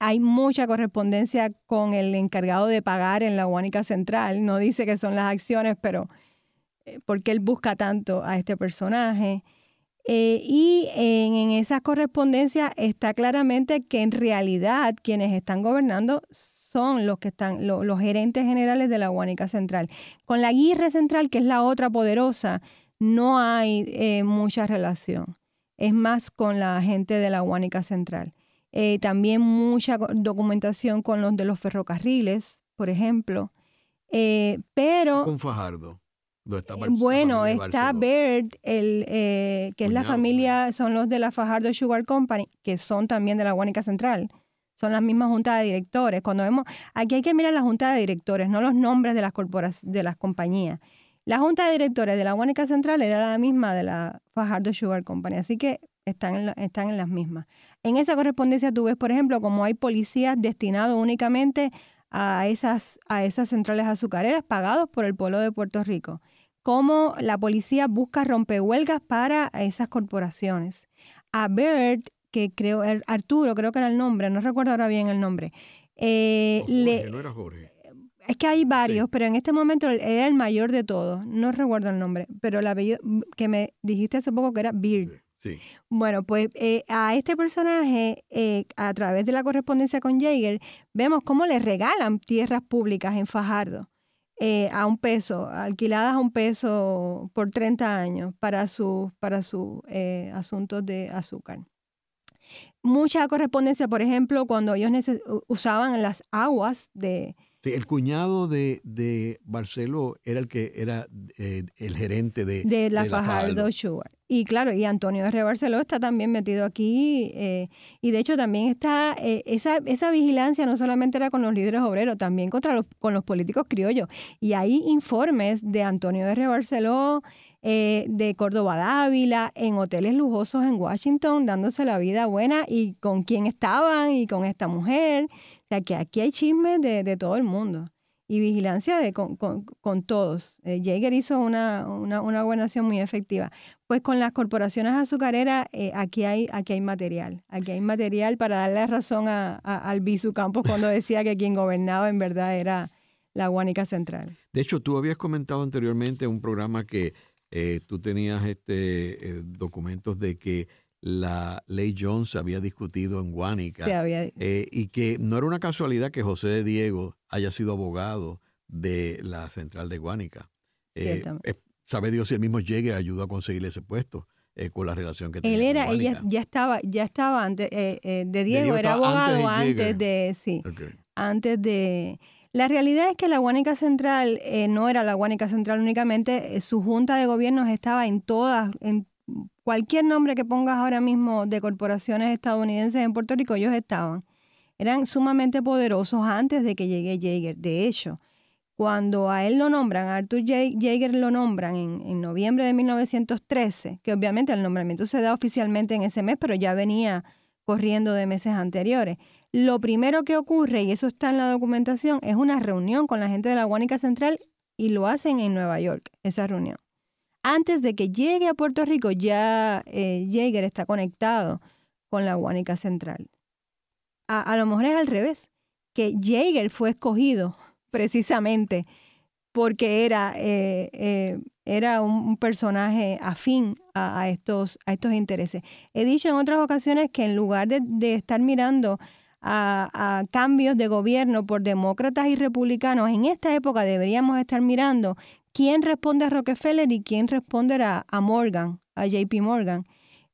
hay mucha correspondencia con el encargado de pagar en la Guánica Central. No dice que son las acciones, pero eh, porque él busca tanto a este personaje. Eh, y en, esa correspondencia está claramente que en realidad quienes están gobernando son los que están, los gerentes generales de la Guánica Central. Con la Aguirre Central, que es la otra poderosa, no hay eh, mucha relación. Es más con la gente de la Guánica Central. Eh, también mucha documentación con los de los ferrocarriles, por ejemplo. Eh, pero... Con Fajardo. Está eh, bueno, está Baird, el, que es la familia, son los de la Fajardo Sugar Company, que son también de la Guánica Central. Son las mismas juntas de directores. Cuando vemos, aquí hay que mirar la junta de directores, no los nombres de las de las compañías. La junta de directores de la Guánica Central era la misma de la Fajardo Sugar Company, así que están en, están en las mismas. En esa correspondencia tú ves, por ejemplo, como hay policías destinados únicamente a esas, a esas centrales azucareras pagados por el pueblo de Puerto Rico. Cómo la policía busca rompehuelgas para esas corporaciones. A Bert, que creo, er, Arturo, creo que era el nombre, no recuerdo ahora bien el nombre. Eh, no era Jorge. Es que hay varios, pero en este momento era el mayor de todos. No recuerdo el nombre, pero el apellido que me dijiste hace poco que era Beard. Bueno, pues eh, a este personaje, eh, a través de la correspondencia con Jaeger, vemos cómo le regalan tierras públicas en Fajardo eh, a un peso, alquiladas a un peso por 30 años para sus para sus asuntos de azúcar. Mucha correspondencia, por ejemplo, cuando ellos usaban las aguas de, Sí, el cuñado de, de Barceló era el que era el gerente de, de la, Fajardo Sugar. Y claro, y Antonio R. Barceló está también metido aquí. Eh, y de hecho también está, eh, esa, esa vigilancia no solamente era con los líderes obreros, también contra los, con los políticos criollos. Y hay informes de Antonio R. Barceló, eh, de Córdoba Dávila, en hoteles lujosos en Washington, dándose la vida buena y con quién estaban y con esta mujer. O sea que aquí hay chismes de, de todo el mundo y vigilancia de, con, con, todos. Eh, Jaeger hizo una, una, una, buena acción muy efectiva. Pues con las corporaciones azucareras, eh, aquí, hay, aquí hay material. Aquí hay material para darle razón a, al Bisu Campos cuando decía que quien gobernaba en verdad era la Guánica Central. De hecho, tú habías comentado anteriormente en un programa que eh, tú tenías este documentos de que la ley Jones se había discutido en Guánica eh, y que no era una casualidad que José de Diego haya sido abogado de la central de Guánica. Eh, sabe Dios si el mismo Jäger ayudó a conseguir ese puesto. Eh, con la relación que tenía. Él era, ella ya estaba, ya estaba antes, de Diego, era abogado antes de, sí, antes de. La realidad es que la Guánica Central no era la Guánica Central únicamente, su junta de gobiernos estaba en todas, en cualquier nombre que pongas ahora mismo de corporaciones estadounidenses en Puerto Rico, ellos estaban. Eran sumamente poderosos antes de que llegue Jaeger. De hecho, cuando a él lo nombran, a Arthur Jaeger lo nombran en, en, noviembre de 1913, que obviamente el nombramiento se da oficialmente en ese mes, pero ya venía corriendo de meses anteriores. Lo primero que ocurre, y eso está en la documentación, es una reunión con la gente de la Guánica Central y lo hacen en Nueva York, esa reunión antes de que llegue a Puerto Rico, ya eh, Jaeger está conectado con la Guánica Central. A, lo mejor es al revés, que Jaeger fue escogido precisamente porque era, eh, eh, era un, personaje afín a, estos, a estos intereses. He dicho en otras ocasiones que en lugar de, de estar mirando a, a, cambios de gobierno por demócratas y republicanos, en esta época deberíamos estar mirando quién responde a Rockefeller y quién responde a, Morgan, a JP Morgan.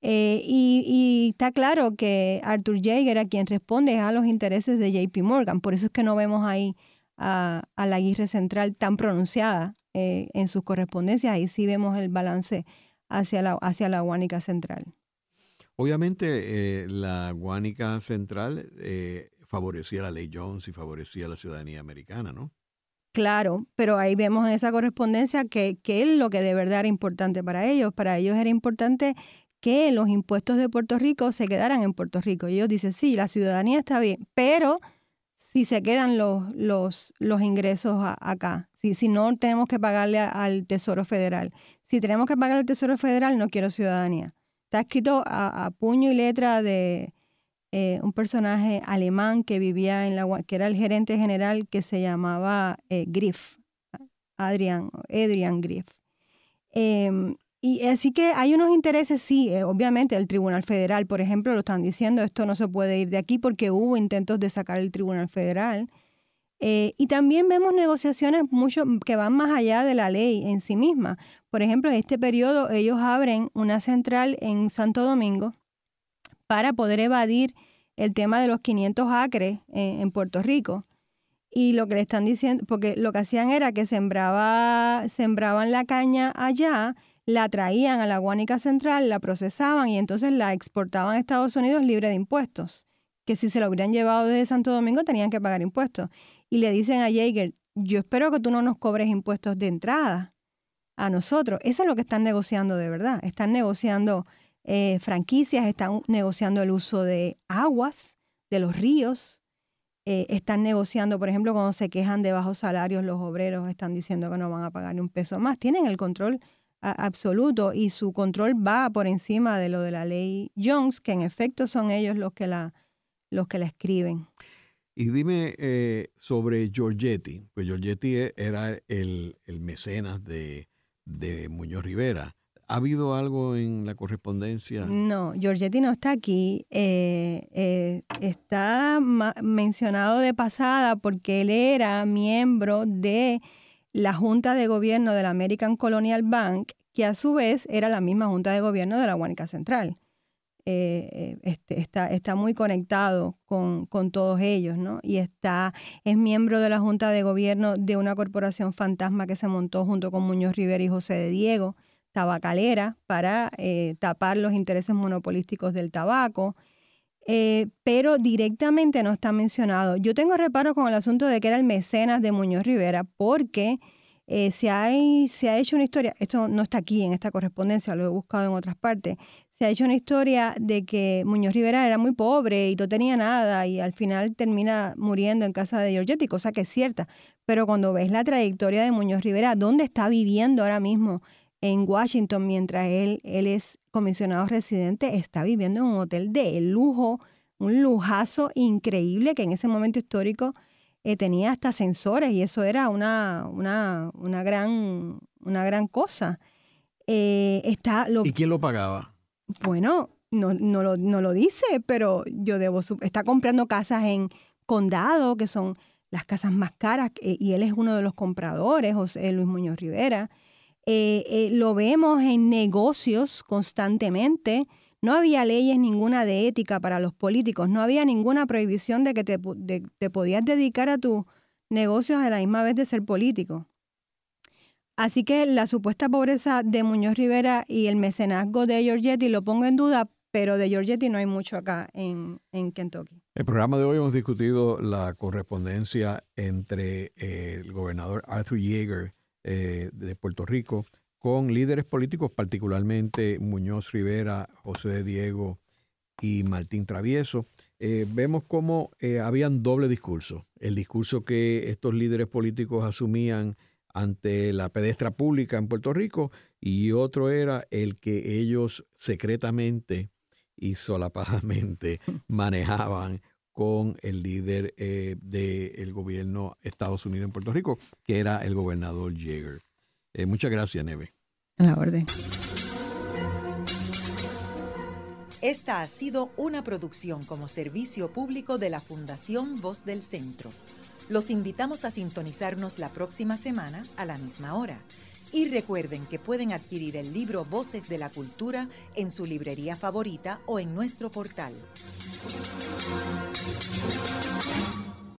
Eh, y, está claro que Arthur Jaeger a quien responde a los intereses de JP Morgan. Por eso es que no vemos ahí a, la Aguirre Central tan pronunciada eh, en sus correspondencias. Ahí sí vemos el balance hacia la, hacia la Central. Obviamente eh, la Guánica Central favorecía la ley Jones y favorecía la ciudadanía americana, ¿no? Claro, pero ahí vemos en esa correspondencia que, que es lo que de verdad era importante para ellos. Para ellos era importante que los impuestos de Puerto Rico se quedaran en Puerto Rico. Y ellos dicen, sí, la ciudadanía está bien, pero si se quedan los, los, los ingresos acá, si, si no tenemos que pagarle al Tesoro Federal, si tenemos que pagar al Tesoro Federal, no quiero ciudadanía. Está escrito a puño y letra de, eh, un personaje alemán que vivía en la que era el gerente general que se llamaba eh, Griff, Adrian, Adrian Griff. Em, y así que hay unos intereses, sí, eh, obviamente el Tribunal Federal, por ejemplo, lo están diciendo, esto no se puede ir de aquí porque hubo intentos de sacar el Tribunal Federal. Y también vemos negociaciones mucho que van más allá de la ley en sí misma. Por ejemplo, en este periodo ellos abren una central en Santo Domingo para poder evadir el tema de los 500 acres en, Puerto Rico. Y lo que le están diciendo, porque lo que hacían era que sembraba, sembraban la caña allá, la traían a la Guánica Central, la procesaban y entonces la exportaban a Estados Unidos libre de impuestos. Que si se lo hubieran llevado desde Santo Domingo tenían que pagar impuestos. Y le dicen a Jaeger, yo espero que tú no nos cobres impuestos de entrada a nosotros. Eso es lo que están negociando de verdad. Están negociando eh, franquicias están negociando el uso de aguas, de los ríos, eh, están negociando, por ejemplo, cuando se quejan de bajos salarios, los obreros están diciendo que no van a pagar ni un peso más. Tienen el control absoluto y su control va por encima de lo de la ley Jones, que en efecto son ellos los que la, los que la escriben. Y dime eh, sobre Giorgetti, pues Giorgetti e, era el, mecenas de, de Muñoz Rivera. ¿Ha habido algo en la correspondencia? No, Giorgetti no está aquí. Eh, eh, está mencionado de pasada porque él era miembro de la Junta de Gobierno del American Colonial Bank, que a su vez era la misma Junta de Gobierno de la Guánica Central. Eh, este, está, está muy conectado con, con, todos ellos, ¿no? Y está, es miembro de la Junta de Gobierno de una corporación fantasma que se montó junto con Muñoz Rivera y José de Diego tabacalera para tapar los intereses monopolísticos del tabaco. pero directamente no está mencionado. Yo tengo reparo con el asunto de que era el mecenas de Muñoz Rivera porque se, ha, se ha hecho una historia, esto no está aquí en esta correspondencia, lo he buscado en otras partes, se ha hecho una historia de que Muñoz Rivera era muy pobre y no tenía nada y al final termina muriendo en casa de Giorgetti, cosa que es cierta. Pero cuando ves la trayectoria de Muñoz Rivera, ¿dónde está viviendo ahora mismo? En Washington, mientras él, él es comisionado residente, está viviendo en un hotel de lujo, un lujazo increíble que en ese momento histórico eh, tenía hasta ascensores y eso era una, una, una, gran, una gran cosa. Eh, está ¿Y quién lo pagaba? Bueno, no, no, lo, no lo dice, pero yo debo... Está comprando casas en condado, que son las casas más caras, eh, y él es uno de los compradores, José Luis Muñoz Rivera. Eh, eh, lo vemos en negocios constantemente. No había leyes ninguna de ética para los políticos, no había ninguna prohibición de que te, te podías dedicar a tus negocios a la misma vez de ser político. Así que la supuesta pobreza de Muñoz Rivera y el mecenazgo de Giorgetti lo pongo en duda, pero de Giorgetti no hay mucho acá en, Kentucky. El programa de hoy hemos discutido la correspondencia entre eh, el gobernador Arthur Yeager eh, de Puerto Rico con líderes políticos, particularmente Muñoz Rivera, José Diego y Martín Travieso. Eh, vemos cómo habían doble discurso. El discurso que estos líderes políticos asumían ante la pedestra pública en Puerto Rico y otro era el que ellos secretamente y solapadamente manejaban con el líder eh, del gobierno de Estados Unidos en Puerto Rico, que era el gobernador Yeager. Eh, muchas gracias, Neve. A la orden. Esta ha sido una producción como servicio público de la Fundación Voz del Centro. Los invitamos a sintonizarnos la próxima semana a la misma hora. Y recuerden que pueden adquirir el libro Voces de la Cultura en su librería favorita o en nuestro portal.